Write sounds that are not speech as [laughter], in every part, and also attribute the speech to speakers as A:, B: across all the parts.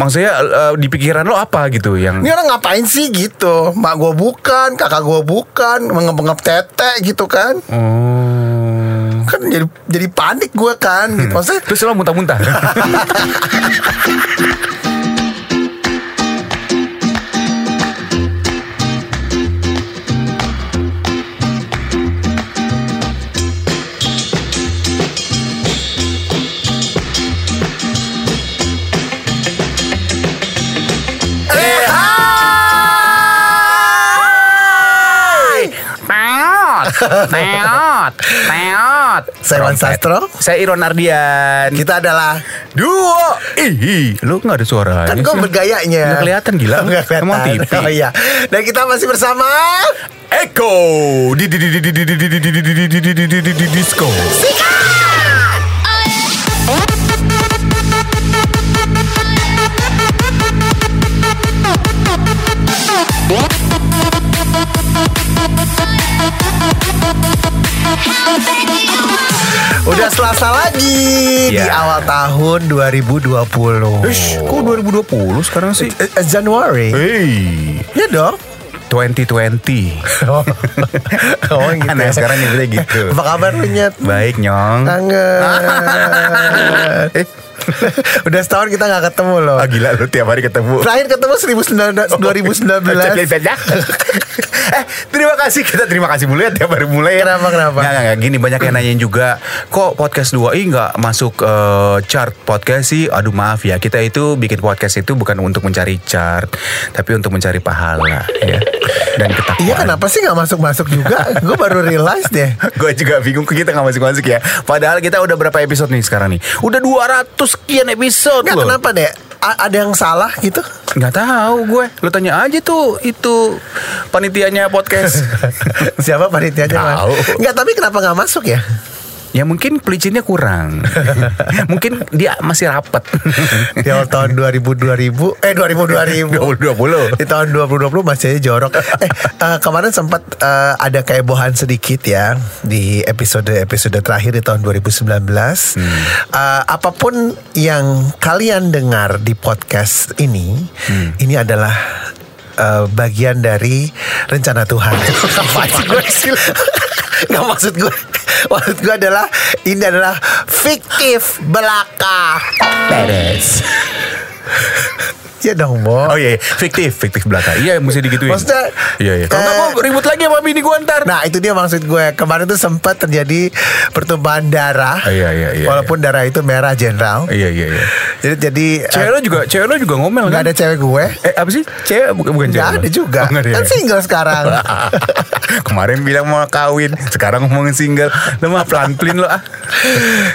A: maksudnya eh, di pikiran lo apa gitu yang
B: Ini orang ngapain sih gitu Mak gue bukan Kakak gue bukan Mengep-ngep tete gitu kan
A: Oh.
B: Kan jadi jadi panik gue kan gitu. Maksudnya
A: Terus lo muntah-muntah. [laughs] Teot, teot.
B: Saya Wan Sastro.
A: Saya Iron Ardian.
B: Kita adalah
A: Dua. Ih, lu nggak ada suaranya
B: Kan gue bergayanya
A: Nggak kelihatan gila.
B: Nggak kelihatan
A: Emang TV.
B: Oh iya Dan kita masih bersama
A: Eko di di di di di di di di di di di di di di di di disco.
B: Udah selasa lagi Di
A: Ya.
B: awal tahun 2020
A: Ish, kok 2020 sekarang sih?
B: Eh, eh, Januari
A: Hey,
B: Ya dong
A: 2020.
B: Oh, [laughs] oh gitu
A: Aneh
B: ya.
A: sekarang nyebutnya gitu.
B: Apa kabar lu Nyet?
A: Baik, Nyong.
B: Kangen [laughs]
A: Eh, [laughs]
B: Udah setahun kita gak ketemu loh.
A: Ah, gila lu tiap hari ketemu.
B: Terakhir ketemu 19, 2019 [laughs]
A: eh terima kasih. Kita terima kasih mulu ya tiap hari mulai ya.
B: Kenapa, kenapa?
A: Nggak, nggak, gini banyak yang nanyain juga kok podcast 2i nggak masuk eh, chart podcast sih? Aduh maaf ya. Kita itu bikin podcast itu bukan untuk mencari chart tapi untuk mencari pahala ya dan ketakwaan
B: Iya kenapa sih gak masuk-masuk juga? Gue baru realize deh. [laughs]
A: Gue juga bingung kita gak masuk-masuk ya. Padahal kita udah berapa episode nih sekarang nih? Udah 200 sekian episode
B: Nggak
A: loh.
B: kenapa deh A- Ada yang salah gitu?
A: Nggak tahu gue. Lu tanya aja tuh Itu Panitianya podcast. [laughs]
B: Siapa panitianya?
A: Tahu.
B: Nggak tapi kenapa gak masuk ya
A: Ya mungkin pelicinnya kurang. [laughs] Mungkin dia masih rapat. [laughs]
B: Di awal tahun 2000 2000 Eh 2000 2000
A: 2020
B: Di tahun 2020 masih aja jorok. Eh eh, kemarin sempat eh, ada kehebohan sedikit ya Di episode-episode terakhir di tahun 2019 Eh, Apa pun yang kalian dengar di podcast ini Ini adalah eh, bagian dari rencana Tuhan. [laughs] Apa sih gue sih? Nggak maksud gue Maksud gue adalah Ini adalah fiktif belaka.
A: Beres
B: Iya dong Bo
A: Oh iya iya. Fiktif Fiktif belakang Iya mesti digituin
B: Maksudnya,
A: Iya iya Kalau
B: eh,
A: mau ribut lagi sama bini gue ntar
B: Nah itu dia maksud gue Kemarin tuh sempat terjadi pertumpahan darah
A: Oh, iya, iya, iya,
B: Walaupun darah itu merah jenderal
A: Iya iya iya
B: Jadi jadi
A: Cewek lo juga Cewek lo juga ngomel
B: Gak
A: kan
B: ada cewek gue
A: Eh apa sih? Cewek bukan bukan cewek.
B: Gak
A: lo?
B: ada juga
A: Oh, ada
B: Kan
A: ya?
B: single sekarang [laughs]
A: Kemarin bilang mau kawin, sekarang ngomongin single. Lu mah pelan-pelin lo ah.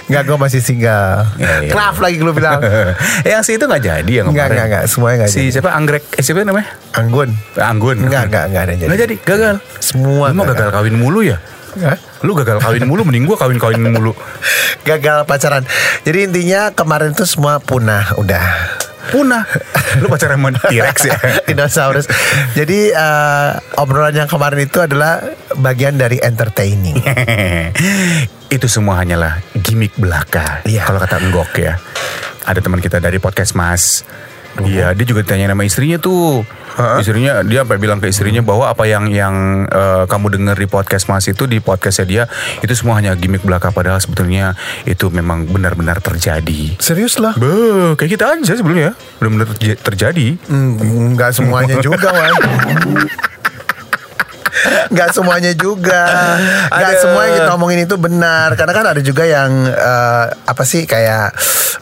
B: Gak gue masih single
A: Iya, iya.
B: Kenapa lagi lu bilang [laughs]
A: Eh, yang si itu nggak jadi yang kemarin.
B: nggak, nggak. Semuanya nggak
A: Si
B: jadi.
A: siapa Anggrek? Eh siapa namanya?
B: Anggun
A: Anggun.
B: Nggak, nggak, nggak ada yang jadi.
A: Nggak jadi, gagal.
B: Semua
A: Lu mah
B: gagal.
A: kawin mulu ya?
B: Hah?
A: Lu gagal kawin mulu, mending gua kawin-kawin mulu. [laughs]
B: Gagal pacaran Jadi intinya kemarin tuh semua punah Udah
A: Punah. Lu pacaran sama T-Rex ya? [laughs]
B: Dinosaurus Jadi eh, obrolan yang kemarin itu adalah Bagian dari entertaining [laughs]
A: itu semua hanyalah gimmick belaka.
B: Iya.
A: Kalau kata Enggok ya. Ada teman kita dari podcast Mas. Iya, dia juga ditanya nama istrinya tuh.
B: Hah?
A: Istrinya dia sampai bilang ke istrinya bahwa apa yang yang eh, kamu dengar di podcast Mas itu di podcastnya dia itu semua hanya gimmick belaka padahal sebetulnya itu memang benar-benar terjadi.
B: Serius lah
A: Be, kayak kita aja sebelumnya benar-benar terj- terjadi.
B: Nggak semuanya juga Wan Nggak semuanya juga Nggak
A: Aduh.
B: semua yang kita omongin itu benar Karena kan ada juga yang eh, Apa sih kayak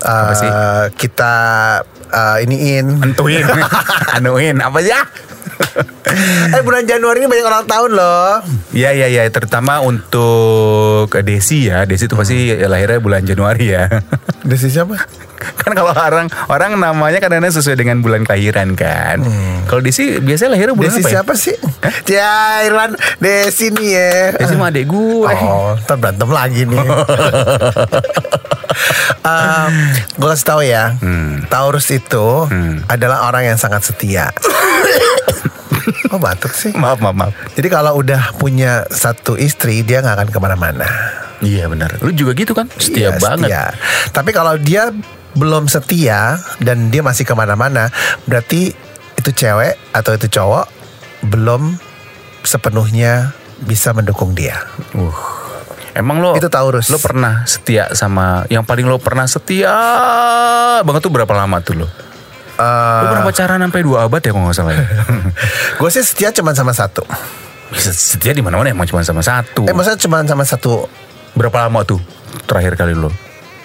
B: eh,
A: Apa sih?
B: Kita eh, iniin.
A: Entuin, [laughs] anuin. Apa ya? [laughs]
B: Eh bulan Januari ini banyak orang tahun loh.
A: Iya iya iya. Terutama untuk Desi ya. Desi itu pasti lahirnya bulan Januari ya.
B: Desi siapa? [laughs]
A: kan kalau orang orang namanya kadang-kadang sesuai dengan bulan kelahiran kan kalau Desi biasanya lahirnya bulan
B: Desi
A: apa ya?
B: siapa sih? Ya Irwan Desi nih ya
A: Desi mah adek gue
B: Oh, ntar berantem lagi nih. [laughs] um, gue kasih tahu ya, Taurus itu adalah orang yang sangat setia. [laughs] oh batuk sih.
A: maaf maaf maaf
B: Jadi kalau udah punya satu istri, dia nggak akan ke mana-mana.
A: iya benar lu juga gitu kan setia
B: Iya,
A: banget
B: setia. Tapi kalau dia belum setia dan dia masih ke mana-mana, berarti itu cewek atau itu cowok belum sepenuhnya bisa mendukung dia.
A: Uh. Emang lo
B: Itu Taurus.
A: Lo pernah setia sama yang paling lo pernah setia banget tuh berapa lama tuh lo? Lo pernah pacaran sampai dua abad ya kalau nggak salah ya? [laughs]
B: Gue sih setia cuma sama satu.
A: Bisa setia di mana-mana emang cuma sama satu.
B: Eh maksudnya cuma sama satu.
A: Berapa lama tuh terakhir kali lo?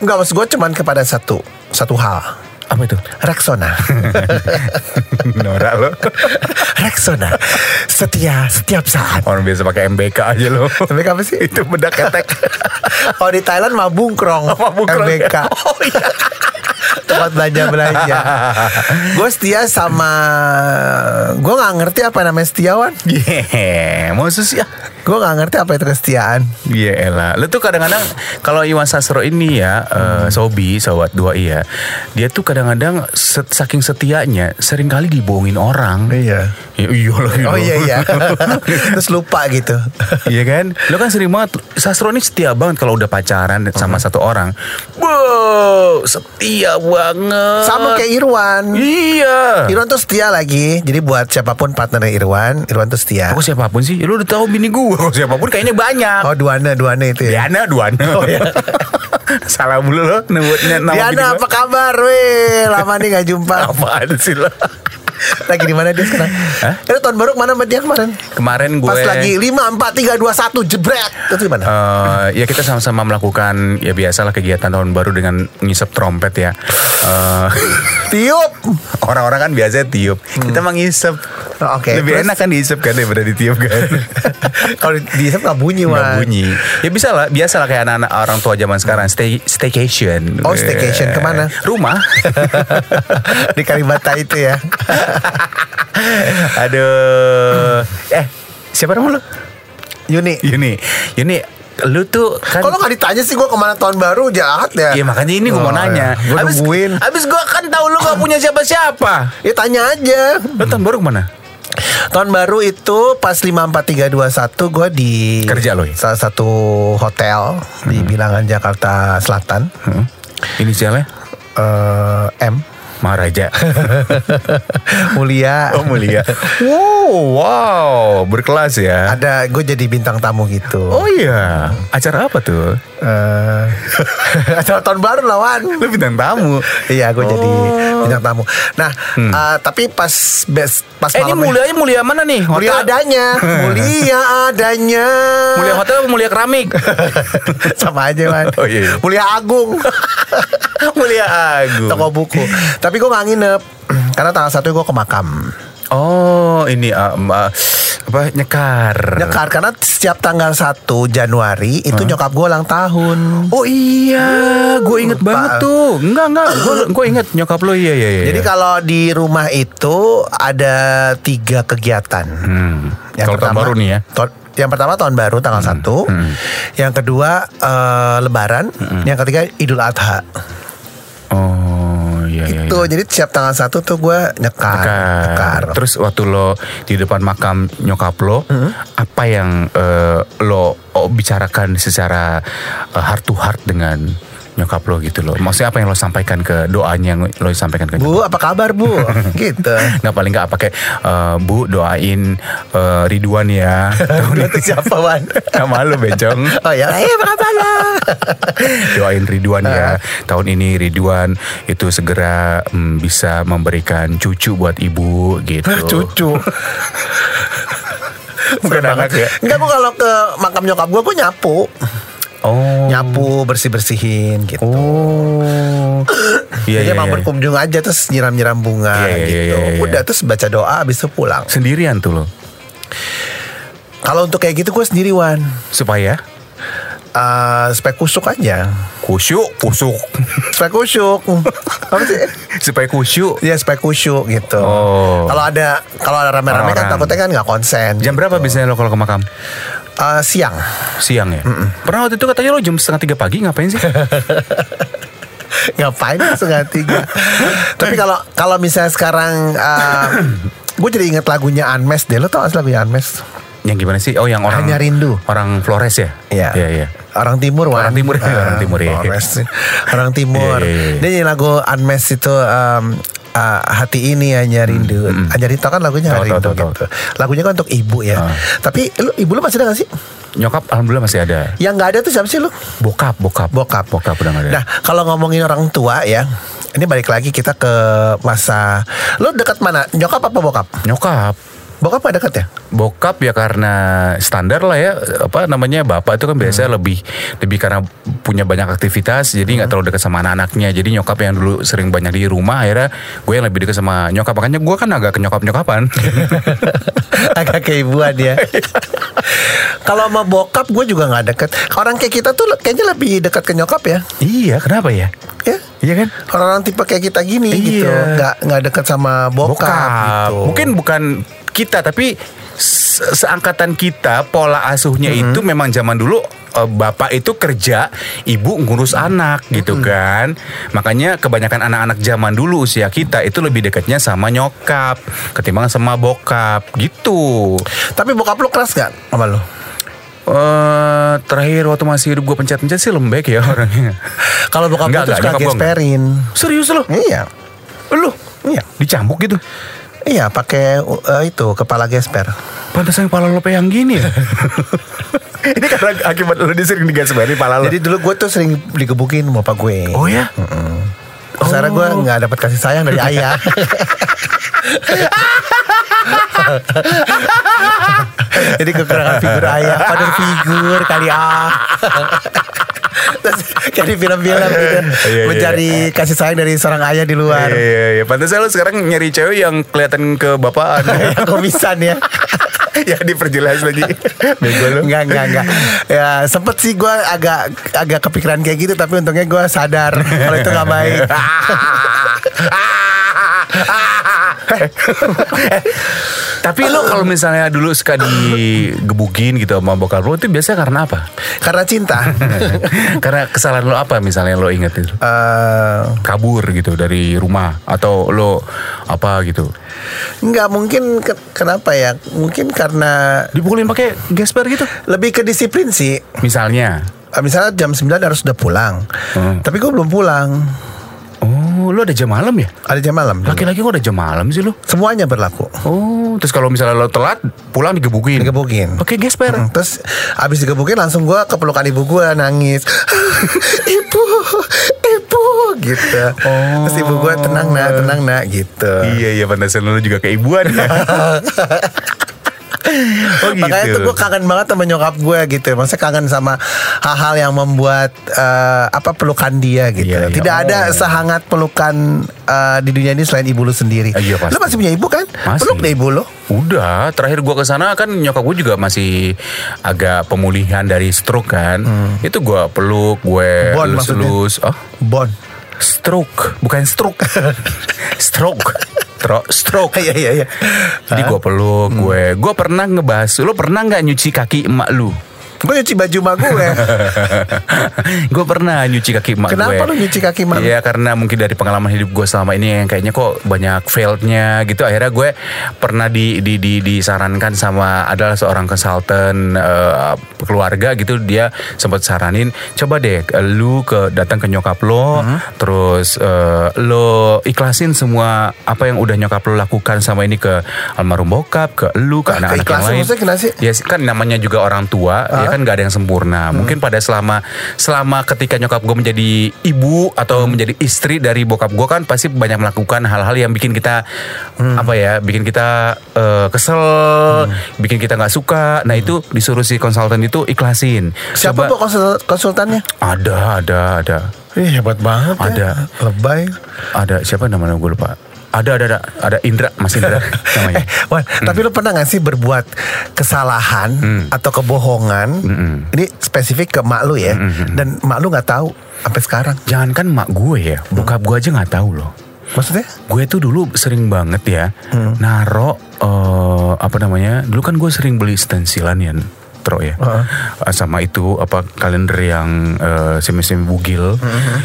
B: Enggak maksud gue cuma kepada satu satu hal.
A: Apa itu?
B: Rexona. [laughs]
A: Norak lo. [laughs]
B: Rexona. Setia setiap saat.
A: Orang biasa pakai MBK aja lo.
B: Tapi apa sih? [laughs]
A: itu bedak ketek.
B: Oh di Thailand mah bungkrong.
A: Mabungkrong.
B: MBK.
A: Oh iya.
B: Tempat belanja belanja. gue setia sama. Gue nggak ngerti apa namanya setiawan.
A: Yeah, maksud sih ya.
B: Gue nggak ngerti apa itu kesetiaan.
A: Iya elah. Lu tuh kadang-kadang kalau Iwan Sastro ini ya, eh, Sobi, sobat dua iya, dia tuh kadang-kadang set- saking setianya sering kali dibohongin orang.
B: Iya.
A: Ya, iya lah.
B: Oh iya iya. [laughs] Terus lupa gitu.
A: Iya kan? Lo kan sering banget Sastro ini setia banget kalau udah pacaran sama satu orang. Wow, setia banget.
B: Sama kayak Irwan.
A: Iya.
B: Irwan tuh setia lagi. Jadi buat siapa pun partnernya Irwan, Irwan tuh setia.
A: Aku siapa pun sih, lu udah tahu bini gue. Kalau siapa pun kayaknya banyak.
B: Oh Duana, Duana itu ya.
A: Diana, Duana.
B: Oh, iya. [laughs]
A: Salah mulu lo nyebutnya nama bini
B: Diana apa kabar? Weh, lama nih gak jumpa.
A: Apaan sih lo? [laughs]
B: Lagi di mana dia sekarang?
A: Hah?
B: Itu tahun baru ke mana sama dia kemarin?
A: Kemarin gue
B: Pas lagi 5, 4, 3, 2, 1 jebret. Itu gimana?
A: eh, ya kita sama-sama melakukan ya biasalah kegiatan tahun baru dengan ngisep trompet ya. Eh, [laughs]
B: Tiup.
A: Orang-orang kan biasanya tiup, kita mah ngisep.
B: Oh, oke.
A: Lebih
B: Terus?
A: enak kan diisep kan daripada ditiup kan. [laughs]
B: Kalau di di gak bunyi,
A: Nggak
B: Wan.
A: bunyi. Ya bisa lah, biasa lah kayak anak-anak orang tua zaman sekarang stay staycation.
B: Oh, staycation. Ke mana?
A: Rumah.
B: di Kalibata itu ya. [laughs]
A: Aduh. Eh, siapa nama lu?
B: Yuni.
A: Yuni. Yuni, lu tuh kan
B: Kalau nggak ditanya sih gue ke mana tahun baru jahat ya.
A: Iya makanya ini gue mau
B: Oh,
A: nanya.
B: Gue
A: Abis-
B: nungguin.
A: Abis gue kan tahu lu gak punya siapa-siapa.
B: Ya tanya aja.
A: Lu tahun baru ke mana?
B: Tahun baru itu pas 54321 gue di
A: Kerja lo ya?
B: salah satu hotel di Bilangan Jakarta Selatan.
A: Hmm. Inisialnya?
B: Eh, M
A: Maharaja. [laughs]
B: Mulia.
A: oh mulia. Wow, wow, berkelas ya.
B: Ada gue jadi bintang tamu gitu.
A: Oh iya, acara apa tuh?
B: Eh, [laughs] acara tahun baru lawan.
A: Lu bintang tamu.
B: Iya, gue jadi
A: Oh.
B: bintang tamu. Nah, eh, tapi pas best pas
A: Eh ini mulianya mulia mana nih?
B: mulia adanya, [laughs] mulia adanya.
A: Mulia hotel apa mulia keramik?
B: sama aja man.
A: Oh, iya, iya.
B: Mulia Agung.
A: mulia Agung.
B: Toko buku. Tapi gue nggak nginep [clears throat] karena tanggal satu gue ke makam.
A: Oh ini uh, um, uh, apa nyekar?
B: Nyekar karena setiap tanggal 1 Januari itu nyokap gue ulang tahun.
A: Oh iya, gue inget
B: Lupa.
A: banget tuh. Enggak enggak, gue gue inget nyokap lo iya iya. iya.
B: Jadi kalau di rumah itu ada tiga kegiatan.
A: Hmm. Kalau tahun baru nih ya. Hmm.
B: yang pertama tahun baru tanggal 1 Yang kedua eh, Lebaran.
A: Hmm.
B: Yang ketiga Idul Adha.
A: Oh iya iya.
B: Itu jadi setiap tanggal 1 tuh gue nyekar.
A: Nyekar.
B: nyekar.
A: Terus waktu lo di depan makam nyokap lo,
B: Hmm.
A: apa yang eh, lo oh, bicarakan secara eh, heart to heart dengan nyokap lo gitu lo? Maksudnya apa yang lo sampaikan ke doanya yang lo sampaikan ke
B: Bu, apa kabar Bu? [laughs] gitu.
A: Nggak paling nggak pakai eh, Bu doain eh, Ridwan ya. [laughs]
B: Itu siapa Wan? [laughs]
A: Nama lu bencong.
B: Oh ya, eh apa kabar?
A: Doain Ridwan ya. Tahun ini Ridwan itu segera mm, bisa memberikan cucu buat ibu gitu.
B: Cucu.
A: Bukan anak ya.
B: Enggak, gue kalau ke makam nyokap gue, gue nyapu.
A: Oh.
B: Nyapu, bersih-bersihin gitu.
A: Oh. Iya
B: Jadi
A: iya.
B: emang
A: iya.
B: berkunjung aja terus nyiram-nyiram bunga
A: Iya, iya,
B: gitu.
A: iya, iya, iya.
B: Udah terus baca doa habis itu pulang.
A: Sendirian tuh lo.
B: Kalau untuk kayak gitu gue sendirian.
A: Supaya
B: Eh supaya kusuk aja.
A: kusyuk, kusuk.
B: Supaya kusuk. Apa sih?
A: Supaya kusyuk.
B: Ya supaya kusyuk gitu.
A: Oh.
B: Kalau ada kalau ada rame-rame kan takutnya kan nggak konsen.
A: Jam berapa biasanya lo kalau ke makam?
B: Eh, siang.
A: Siang ya. Pernah waktu itu katanya lo jam setengah tiga pagi ngapain sih? [laughs]
B: Ngapain setengah tiga? Tapi kalau kalau misalnya sekarang gue jadi inget lagunya Unmes deh. Lo tau gak sih lagunya Unmes?
A: Yang gimana sih? Oh, yang orang
B: Hanya Rindu.
A: Orang Flores ya?
B: Iya.
A: Iya, iya.
B: Orang timur Wan.
A: Orang timur, orang timur, iya.
B: Flores. Orang timur.
A: Iya, iya.
B: Dia nyanyi lagu Unmes itu um, uh, hati ini hanya rindu. Hanya rindu kan lagunya
A: Hmm,
B: hanya rindu gitu. Lagunya kan untuk ibu ya.
A: Ah.
B: Tapi lu, ibu lu masih ada gak sih?
A: Nyokap alhamdulillah masih ada.
B: Yang nggak ada tuh siapa sih lu?
A: Bokap, bokap.
B: Bokap.
A: Bokap udah gak ada.
B: Nah, kalau ngomongin orang tua ya, ini balik lagi kita ke masa. Lu dekat mana? Nyokap apa bokap?
A: Nyokap.
B: Bokap gak dekat ya?
A: Bokap ya karena standar lah ya apa namanya bapak itu kan biasanya lebih lebih karena punya banyak aktivitas jadi nggak terlalu dekat sama anak-anaknya jadi nyokap yang dulu sering banyak di rumah akhirnya gue yang lebih dekat sama nyokap makanya gue kan agak ke nyokap nyokapan [laughs]
B: Agak keibuan ya. [laughs] Kalau sama bokap gue juga nggak deket. Orang kayak kita tuh kayaknya lebih dekat ke nyokap ya.
A: iya kenapa ya
B: Ya.
A: iya kan
B: Orang-orang tipe kayak kita gini
A: Iya.
B: gitu, nggak nggak dekat sama bokap, gitu.
A: mungkin bukan kita tapi se- seangkatan kita pola asuhnya
B: Mm-hmm.
A: itu memang zaman dulu eh, bapak itu kerja ibu ngurus anak gitu
B: Mm-hmm.
A: kan makanya kebanyakan anak-anak zaman dulu usia kita itu lebih dekatnya sama nyokap ketimbang sama bokap gitu
B: Tapi bokap lu keras gak sama lu?
A: eh terakhir waktu masih hidup gue pencet-pencet sih lembek ya [laughs] orangnya
B: Kalau bokap tuh
A: enggak,
B: suka gesperin.
A: serius lo
B: Iya.
A: lu
B: Iya.
A: dicambuk gitu
B: Iya, pakai uh, itu kepala gesper.
A: Pantesan kepala lo peyang gini ya [laughs] Ini karena akibat lo disering digasbari pala lo
B: Jadi dulu gue tuh sering digebukin sama bapak gue.
A: Oh ya?
B: Sekarang gue nggak dapat kasih sayang dari ayah. [laughs] Jadi kekurangan figur ayah, father figur kali ah. Terus [laughs] kayak di film-film gitu,
A: iya.
B: mencari kasih sayang dari seorang ayah di luar.
A: Iya, iya, iya. Pantesan lo sekarang nyari cewek yang kelihatan ke bapaan [laughs]
B: Yang komisan ya. [laughs]
A: Ya diperjelas lagi Bego lo
B: Enggak, enggak, enggak. Ya sempet sih gue agak agak kepikiran kayak gitu, tapi untungnya gue sadar kalau itu nggak baik. [laughs]
A: Tapi lo kalau misalnya dulu suka digebukin gitu sama bokap lo Itu biasanya karena apa?
B: Karena cinta. [laughs]
A: karena kesalahan lo apa misalnya lo inget itu?
B: Eh,
A: Kabur gitu dari rumah Atau lo apa gitu
B: Enggak mungkin ke- kenapa ya? Mungkin karena
A: Dipukulin pakai gesper gitu
B: lebih ke disiplin sih.
A: Misalnya
B: Eh, Misalnya jam 9 harus udah pulang.
A: Hmm.
B: Tapi gue belum pulang.
A: Oh lo ada jam malam ya?
B: Ada jam malam.
A: Laki-laki kok ada jam malam sih lo?
B: Semuanya berlaku.
A: Oh, terus kalau misalnya lo telat, pulang digebukin.
B: Digebukin.
A: Oke, gesper.
B: Hmm, Terus abis digebukin langsung gue kepelukan ibu gue nangis. [laughs] ibu, ibu gitu.
A: Oh.
B: Terus ibu gue tenang nak, tenang nak gitu.
A: Iya, iya, pantasan lo juga keibuan ya. [laughs] [laughs] oh gitu.
B: Makanya tuh gue kangen banget sama nyokap gue gitu. Maksudnya kangen sama hal-hal yang membuat eh, apa pelukan dia gitu.
A: Iya, iya.
B: Tidak ada
A: Oh.
B: sehangat pelukan eh, di dunia ini selain ibu lu sendiri.
A: Iya, pasti.
B: Lu masih punya ibu kan?
A: Masih.
B: Peluk deh ibu lu.
A: Udah, terakhir gua ke sana kan nyokap gue juga masih agak pemulihan dari stroke kan. Itu gua peluk, gue
B: Hmm. Bon
A: lus-lus. Oh,
B: Bon.
A: stroke, bukan stroke. [laughs] stroke. Tro stroke. [laughs]
B: Iya iya iya.
A: Jadi gua peluk,
B: Hmm.
A: gue gue pernah ngebahas, lo pernah nggak nyuci kaki emak lu?
B: Gue nyuci baju emak gue. [laughs]
A: gue pernah nyuci kaki emak gue.
B: Kenapa lu nyuci kaki emak?
A: Iya karena mungkin dari pengalaman hidup gue selama ini yang kayaknya kok banyak failednya gitu. Akhirnya gue pernah di, di, di disarankan sama adalah seorang konsultan eh, keluarga gitu. Dia sempat saranin coba deh eh, lu ke datang ke nyokap lo,
B: Hmm.
A: terus eh, lo ikhlasin semua apa yang udah nyokap lo lakukan sama ini ke almarhum bokap, ke lu, ke
B: Ah,
A: anak-anak yang lain.
B: maksudnya gimana sih?
A: Ya kan namanya juga orang tua, ya kan nggak ada yang sempurna. Mungkin pada selama selama ketika nyokap gue menjadi ibu atau menjadi istri dari bokap gue kan pasti banyak melakukan hal-hal yang bikin kita apa ya, bikin kita eh, kesel, bikin kita nggak suka. Nah itu disuruh si konsultan itu ikhlasin.
B: Siapa
A: Coba-
B: konsul- konsultannya?
A: Ada, ada, ada,
B: Ih hebat banget ya.
A: Ada.
B: Lebay.
A: ada. Siapa namanya gue lupa. Ada, ada, ada, ada Indra, Mas Indra [laughs] namanya.
B: Eh, Wan, tapi lu pernah gak sih berbuat kesalahan atau kebohongan? Ini spesifik ke mak lu ya, dan mak lu nggak tahu sampai sekarang.
A: Jangankan mak gue ya, bokap gue aja nggak tahu loh.
B: Maksudnya?
A: Gue tuh dulu sering banget ya naro eh, apa namanya? Dulu kan gue sering beli stensilan ya, Tro ya.
B: Heeh.
A: Eh, Sama itu apa kalender yang eh, semi-semi bugil.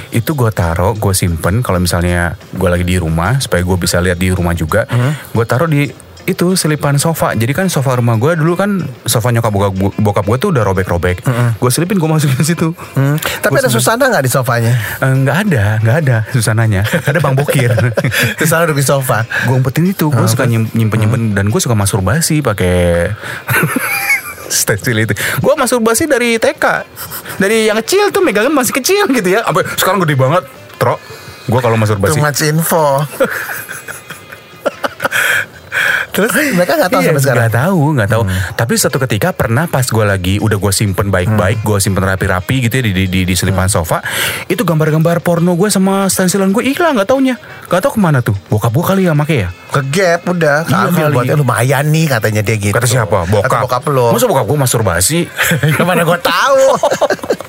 A: Itu gue taro, gue simpen kalau misalnya gue lagi di rumah supaya gue bisa lihat di rumah juga. Gue taruh di itu selipan sofa. Jadi kan sofa rumah gue dulu kan sofa nyokap bokap, bokap gue tuh udah robek-robek. Gue selipin gue masukin ke situ.
B: Hmm. Tapi ada Susana nggak di sofanya?
A: Eh, Nggak ada, nggak ada susananya. ada bang bokir. [laughs]
B: Susana duduk di sofa.
A: gue umpetin itu, gue suka nyim- nyimpen-nyimpen dan gue suka masturbasi pakai stensil itu. Gue masturbasi dari TK, dari yang kecil tuh megangnya masih kecil gitu ya. Sampai sekarang gede banget, tro. Gue kalau masturbasi.
B: Too much info. [laughs] Terus mereka nggak tahu
A: Iya,
B: sampai sekarang.
A: Nggak tahu, nggak tahu. Tapi suatu ketika pernah pas gue lagi udah gue simpen baik-baik, gue simpen rapi-rapi gitu ya di di, di, di selipan sofa. Itu gambar-gambar porno gue sama stensilan gue hilang nggak taunya. Nggak tahu ke mana tuh. Bokap gue kali ya make ya.
B: Ke gap udah
A: Iya
B: keambil
A: kali.
B: buatnya lumayan nih katanya dia gitu.
A: Kata siapa? Bokap.
B: Kata bokap lo.
A: Masa bokap gue masturbasi? [laughs]
B: Gimana gue tahu? [laughs]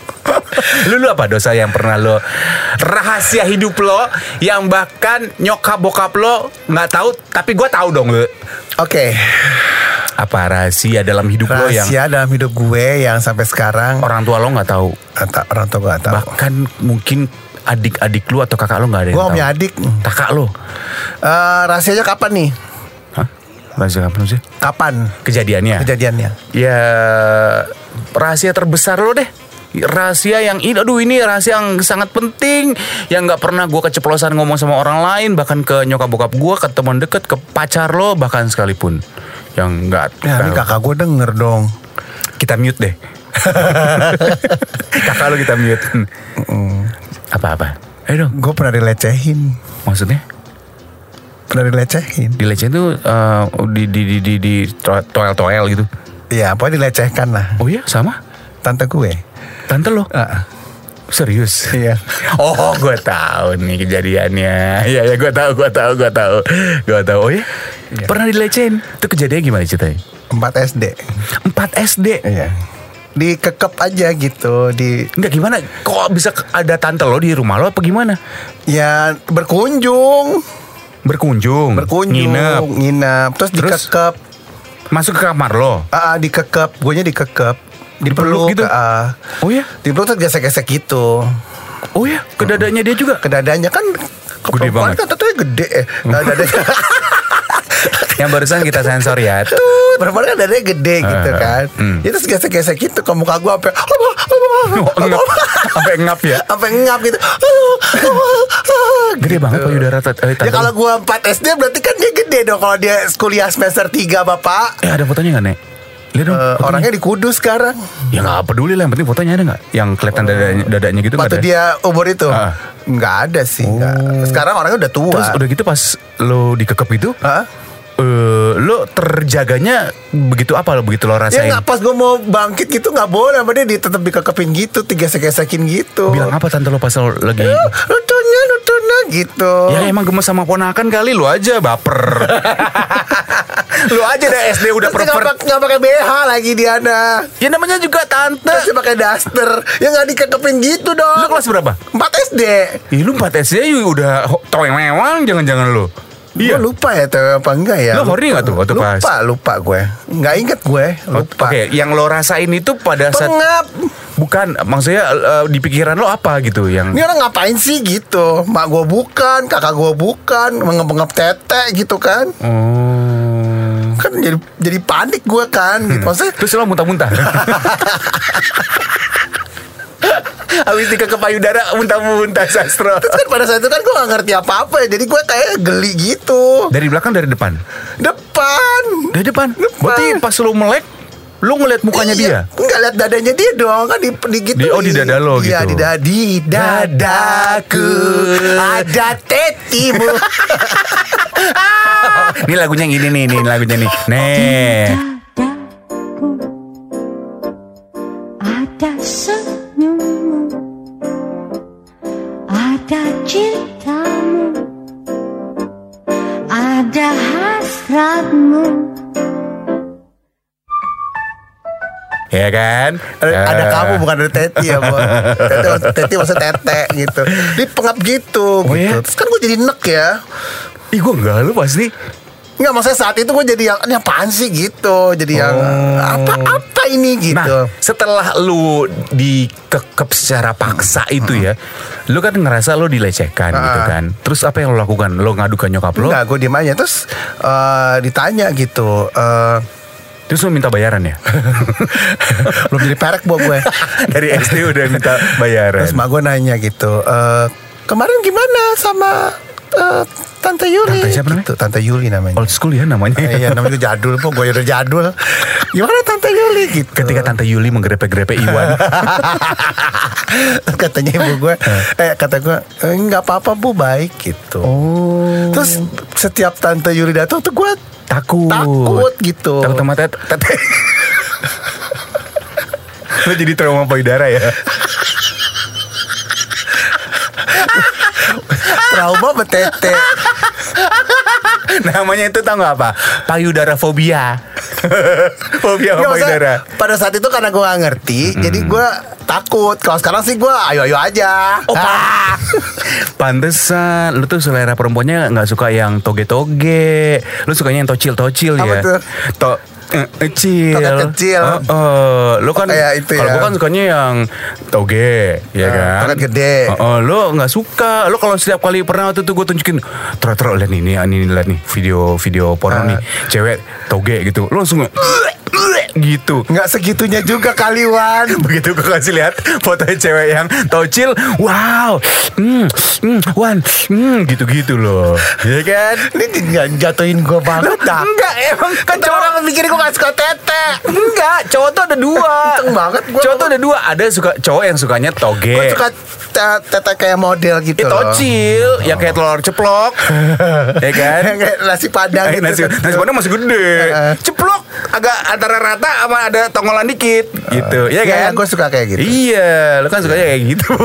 B: [laughs]
A: lu, lu apa dosa yang pernah lo rahasia hidup lo yang bahkan nyokap bokap lo nggak tahu tapi gue tahu dong lo
B: Oke,
A: apa rahasia dalam hidup lo yang
B: rahasia dalam hidup gue yang sampai sekarang
A: orang tua lo nggak tahu
B: Anta- orang tua gue gak tahu.
A: bahkan mungkin adik-adik lu atau kakak lo nggak ada yang
B: Gue
A: tahu
B: punya adik.
A: kakak lo
B: Eh, rahasianya kapan nih?
A: Hah? rahasia apa sih
B: Kapan
A: kejadiannya
B: kejadiannya?
A: ya rahasia terbesar lo deh rahasia yang ini aduh ini rahasia yang sangat penting yang nggak pernah gue keceplosan ngomong sama orang lain bahkan ke nyokap bokap gue ke teman deket ke pacar lo bahkan sekalipun yang nggak
B: Ya, ini kakak gue denger dong.
A: kita mute deh [laughs] kakak lo kita mute apa apa ayo dong
B: Gue pernah dilecehin.
A: maksudnya
B: Pernah dilecehin.
A: dilecehin tuh eh, di di di di, di toel toel gitu
B: Iya, pokoknya dilecehkan lah.
A: oh iya sama
B: Tante gue.
A: Tante lo
B: Ah,
A: serius [laughs]
B: Iya.
A: Oh, gue tahu nih kejadiannya. Iya, ya, gue tahu, gue tahu, gue tahu, gue tahu. Oh ya, pernah dilecehin? Itu kejadiannya gimana ceritanya?
B: 4 SD.
A: 4 SD.
B: Iya. Dikekep aja gitu, di
A: Enggak gimana? Kok bisa ada tante lo di rumah lo apa gimana?
B: ya berkunjung,
A: Berkunjung,
B: berkunjung,
A: nginep,
B: nginep, terus,
A: Terus?
B: dikekep.
A: masuk ke kamar lo.
B: Ah, ah, dikekep, gue dikekep,
A: Dipeluk
B: dipeluk
A: gitu?
B: ah.
A: Oh ya,
B: dipeluk terus gesek-gesek gitu.
A: oh ya, ke dadanya dia juga.
B: Ke dadanya kan
A: Gede banget.
B: kan tentunya gede eh. Nah, [laughs] dadanya
A: Yang barusan kita sensor ya.
B: Tut, perempuan kan dadanya gede gitu
A: Ah,
B: kan.
A: hmm.
B: Itu gesek-gesek gitu ke muka gue sampai
A: Oh, ngap, sampai ngap ya.
B: sampai ngap gitu.
A: Gede banget payudara eh,
B: Ya kalau gua 4 SD berarti kan dia gede dong kalau dia kuliah semester 3 Bapak.
A: Eh ada fotonya nggak nek? Lihat dong. Fotonya.
B: orangnya di Kudus sekarang.
A: Ya nggak peduli lah, yang penting fotonya ada nggak? Yang kelihatan dadanya, dadanya gitu
B: Waktu dia umur itu
A: Ah.
B: nggak ada sih. nggak. Sekarang orangnya udah tua.
A: Terus udah gitu pas lo dikekep itu,
B: Hah?
A: eh lo terjaganya begitu apa lo begitu lo
B: Ya
A: rasain?
B: nggak pas gue mau bangkit gitu nggak boleh sama dia di- tetap dikekepin gitu, tiga gesekin gitu.
A: Bilang apa tante lo pas lo lagi?
B: "Eh, Lutunya, lutunya gitu.
A: Ya emang gemes sama ponakan kali lo aja baper. [laughs] lo aja deh SD udah
B: Terus pak- nggak pakai BH lagi Diana.
A: Ya namanya juga tante.
B: Terus pakai daster. Ya nggak dikekepin gitu dong.
A: kelas berapa?
B: 4 SD.
A: Ih lu 4 SD ya udah ho- toeng mewang jangan-jangan lo.
B: Gue lupa ya tuh apa enggak ya
A: Lu horny nggak tuh waktu
B: lupa,
A: pas?
B: Lupa gue Nggak inget gue Lupa
A: Oke, yang lo rasain itu pada saat
B: Pengap
A: bukan maksudnya eh, di pikiran lo apa gitu yang
B: Ini orang ngapain sih gitu Mak gue bukan Kakak gue bukan Mengep-ngep tete gitu kan
A: Oh.
B: Kan jadi jadi panik gue kan gitu. Maksudnya
A: Terus lo muntah-muntah. [laughs] Habis dikekep payudara muntah-muntah sastro.
B: Terus kan pada saat itu kan gue gak ngerti apa-apa ya Jadi gue kayak geli gitu
A: Dari belakang dari depan.
B: Depan
A: Dari depan.
B: Depan.
A: Berarti pas lo melek lo ngeliat mukanya dia.
B: Enggak lihat dadanya dia dong kan di, di gitu.
A: Di- oh, di dada lo
B: Iya,
A: gitu.
B: di dada di dadaku ada tetimu. [laughs]
A: Ini lagunya yang ini nih, nih lagunya nih. Nih.
C: Dadaku ada senyummu, ada cintamu, ada hasratmu.
A: Ya kan?
B: ada, ada
A: Eh.
B: kamu bukan ada teti ya, Bo. Teti, teti maksudnya tete gitu. Di pengap gitu,
A: Oh,
B: gitu.
A: ya?
B: Terus kan gue jadi nek ya.
A: Ih gue enggak lu pasti.
B: Nggak maksudnya saat itu gue jadi yang Ini apaan sih gitu Jadi yang Apa-apa ini gitu
A: Nah, setelah lu dikekep secara paksa itu ya, lu kan ngerasa lu dilecehkan gitu
B: Ah.
A: kan. Terus apa yang lu lakukan? Lu ngadu ke nyokap lu?
B: Enggak gue diem aja Terus eh, ditanya gitu eh,
A: Terus lu minta bayaran ya? [laughs]
B: Belum jadi perek buat gue [laughs]
A: Dari SD udah minta bayaran.
B: Terus mak gue nanya gitu eh, Kemarin gimana sama eh, Tante Yuli
A: Tante siapa namanya?
B: gitu. Tante Yuli namanya
A: Old school ya namanya.
B: Eh, Iya namanya jadul po Gue udah jadul Gimana Tante Yuli gitu
A: Ketika Tante Yuli menggrepe-grepe Iwan. [laughs]
B: Katanya ibu gue Eh kata gue "Eh, nggak apa-apa bu baik gitu
A: oh.
B: Terus setiap Tante Yuli datang tuh gue
A: takut.
B: takut gitu
A: Takut sama tet tete. [laughs] Lu jadi trauma payudara ya? [laughs]
B: Trauma betete
A: Namanya itu tau gak apa? Payudara fobia. fobia
B: Nggak,
A: payudara.
B: Pada saat itu karena gue gak ngerti Jadi gue takut Kalau sekarang sih gue ayo-ayo aja
A: Oh, [laughs]
B: Ah.
A: Pantesan Lu tuh selera perempuannya nggak suka yang toge-toge Lu sukanya yang tocil-tocil
B: Apa
A: ya
B: tuh?
A: To kecil
B: kecil.
A: Oh, oh. Lu kan
B: kayak itu
A: Kalau
B: ya.
A: gua kan sukanya yang toge Ya
B: Ah,
A: kan
B: toge gede.
A: oh, oh. Lu nggak suka Lu kalau setiap kali pernah waktu itu gue tunjukin Terus terus lihat nih ini, ini lihat nih Video-video porno
B: Ah.
A: nih Cewek toge gitu Lu langsung gitu.
B: Nggak segitunya juga kaliwan [laughs]
A: Begitu gue kasih lihat foto cewek yang tocil, wow, hmm, hmm, wan, hmm, gitu-gitu loh, ya kan?
B: Ini nggak jatuhin gue banget dah.
A: Enggak, emang kan cowok
B: orang mikir gue gak suka tete.
A: Enggak, cowok tuh ada dua.
B: Banget gua.
A: Cowok tuh ada dua, ada suka cowok yang sukanya toge.
B: Gue suka te- tete kayak model gitu
A: Eh,
B: loh.
A: tocil, ya kayak telur ceplok, [laughs] ya kan?
B: Kayak nasi padang
A: Eh,
B: gitu.
A: nasi, nasi padang masih gede, [laughs] ceplok! Agak antara rata sama ada tongolan dikit, gitu, ya kan?
B: gue suka kayak gitu
A: Iya, lu kan sukanya kayak gitu. [laughs]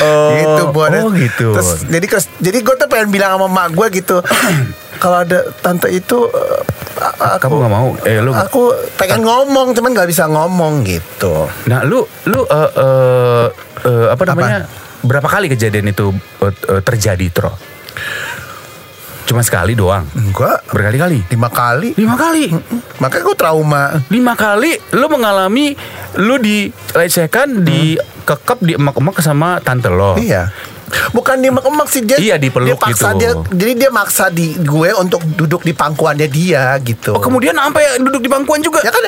A: oh,
B: gitu buat
A: Oh gitu.
B: terus jadi jadi gue tuh pengen bilang sama mak gue gitu [clears throat] kalau ada tante itu eh, aku
A: Kamu nggak mau? Eh, lu-
B: aku pengen ngomong cuman nggak bisa ngomong gitu
A: Nah, lu lu eh, eh, eh, apa namanya? Berapa kali kejadian itu eh, eh, terjadi, Tro? Cuma sekali doang.
B: enggak
A: Berkali-kali.
B: lima kali
A: Lima kali.
B: makanya gue trauma
A: Lima kali lu mengalami lu dilecehkan, dikekep, diemak-emak sama tante lo.
B: iya bukan dia emak sih dia
A: Iya, dipeluk
B: dia paksa
A: gitu.
B: dia jadi dia maksa di gue untuk duduk di pangkuannya dia gitu
A: Oh, kemudian sampai duduk di bangkuan juga.
B: ya kan.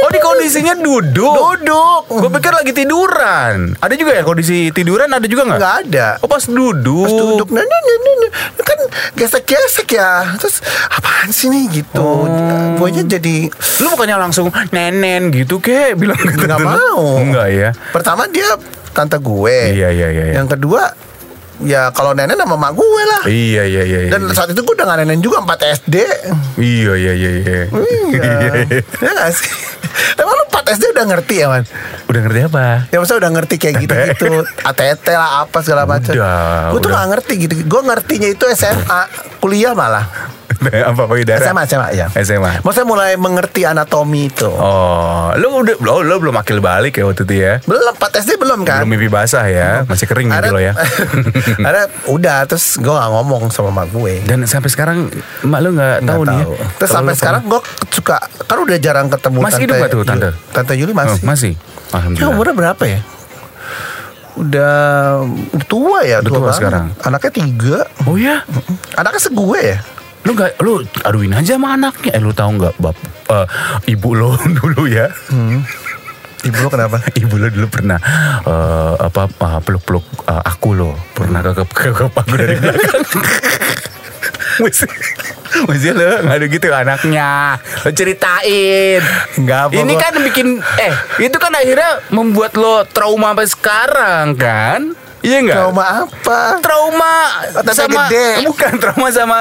A: Oh, di kondisinya duduk.
B: duduk
A: Gue pikir lagi tiduran. Ada juga ya kondisi tiduran ada juga nggak?
B: nggak ada
A: Oh pas duduk.
B: Pas duduk nah, nah, nah. kan gesek-gesek ya terus apaan sih nih gitu
A: Oh.
B: gue aja jadi
A: Lu bukannya langsung nenen gitu kek bilang gitu.
B: nggak mau
A: Enggak ya.
B: pertama dia tante gue
A: Iya iya iya. iya.
B: yang kedua ya kalau nenek sama mak gue lah
A: Iya iya iya. iya.
B: dan saat itu gue udah gak nenen juga 4 SD
A: Iya iya iya iya.
B: iya [laughs] ya gak sih emang lu 4 SD udah ngerti ya man
A: Udah ngerti apa?
B: Ya masa udah ngerti kayak gitu-gitu ATT lah apa segala macam Gue tuh
A: udah.
B: gak ngerti gitu Gue ngertinya itu SMA Kuliah malah [laughs]
A: apa payudara?
B: SMA SMA ya
A: SMA.
B: Maksudnya mulai mengerti anatomi itu
A: Oh, lu udah lo, lo belum akil balik ya waktu itu ya?
B: Belum 4 SD belum kan
A: Belum mimpi basah ya, masih kering
B: ada,
A: lo ya. [laughs]
B: ada udah terus gue gak ngomong sama mak gue
A: Dan sampai sekarang emak lu nggak
B: Nggak
A: tahu nih ya.
B: Terus sampai sekarang gue suka Kan udah jarang ketemu
A: Masih hidup nggak tuh, Tante?
B: Tante Yuli masih
A: Oh, masih.
B: Ya
A: Alhamdulillah.
B: umurnya berapa ya Udah udah tua ya
A: Udah tua
B: banget.
A: sekarang.
B: Anaknya tiga
A: Oh ya,
B: Anaknya segue ya
A: lu nggak lu aduin aja sama anaknya. Eh lu tahu nggak bab eh, ibu lo [laughs] dulu ya?
B: Ibu lo kenapa? [laughs]
A: Ibu lo dulu pernah eh, apa eh, peluk-peluk eh, aku lo pernah ke ke ke aku dari [laughs] belakang. Mesti lo ngadu gitu anaknya. Lo ceritain.
B: Nggak apa,
A: Ini kan bikin Eh itu kan akhirnya Membuat lo trauma sampai sekarang kan? Iya nggak?
B: Trauma apa?
A: trauma
B: Tante
A: sama
B: gede.
A: bukan trauma sama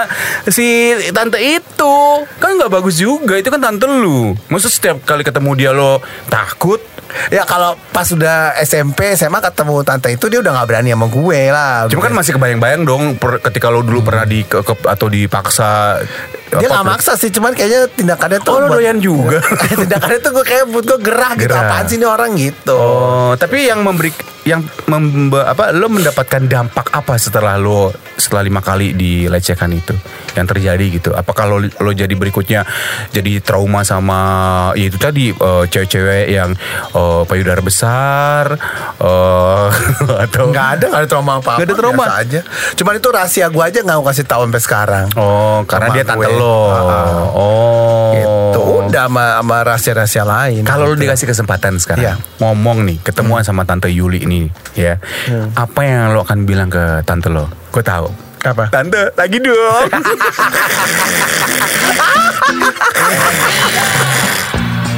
A: si tante itu. Kan nggak bagus juga itu kan tante lu. Maksud setiap kali ketemu dia lo takut
B: Ya kalau pas udah SMP SMA ketemu tante itu dia udah nggak berani sama gue lah.
A: Cuma kan masih kebayang-bayang dong per- ketika lo dulu pernah di ke, ke- atau dipaksa
B: dia nggak maksa sih, cuman kayaknya tindakannya tuh
A: Oh, lo doyan juga. [laughs]
B: tindakannya tuh gue kayak buat gue gerah, gitu.
A: Gerah.
B: Apaan sih ini orang gitu?
A: Oh, tapi yang memberi yang memba, apa lo mendapatkan dampak apa setelah lo setelah lima kali dilecehkan itu yang terjadi gitu? Apakah lo lo jadi berikutnya jadi trauma sama ya itu tadi eh, cewek-cewek yang eh, payudara besar eh, [laughs] atau
B: Nggak ada, nggak ada trauma apa-apa.
A: Nggak ada trauma?
B: aja. Cuman itu rahasia gue aja nggak mau kasih tahu sampai sekarang.
A: Oh, karena dia tante
B: gue.
A: lo.
B: Ah,
A: Oh.
B: Gitu. Udah sama, sama rahasia-rahasia lain.
A: Kalau lo
B: gitu.
A: dikasih kesempatan sekarang
B: Iya.
A: ngomong nih, ketemuan sama tante Yuli nih, ya. Apa yang lo akan bilang ke tante lo? Gue tahu.
B: Apa?
A: Tante, lagi dong.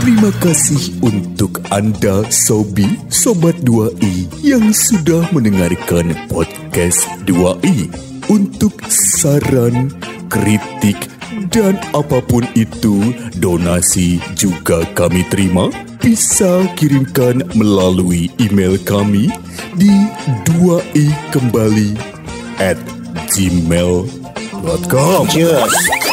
D: Terima kasih untuk Anda Sobi Sobat 2i yang sudah mendengarkan podcast 2i. Untuk saran, kritik, dan apa pun itu, donasi juga kami terima. Bisa kirimkan melalui email kami di 2i kembali at gmail.com. Cheers.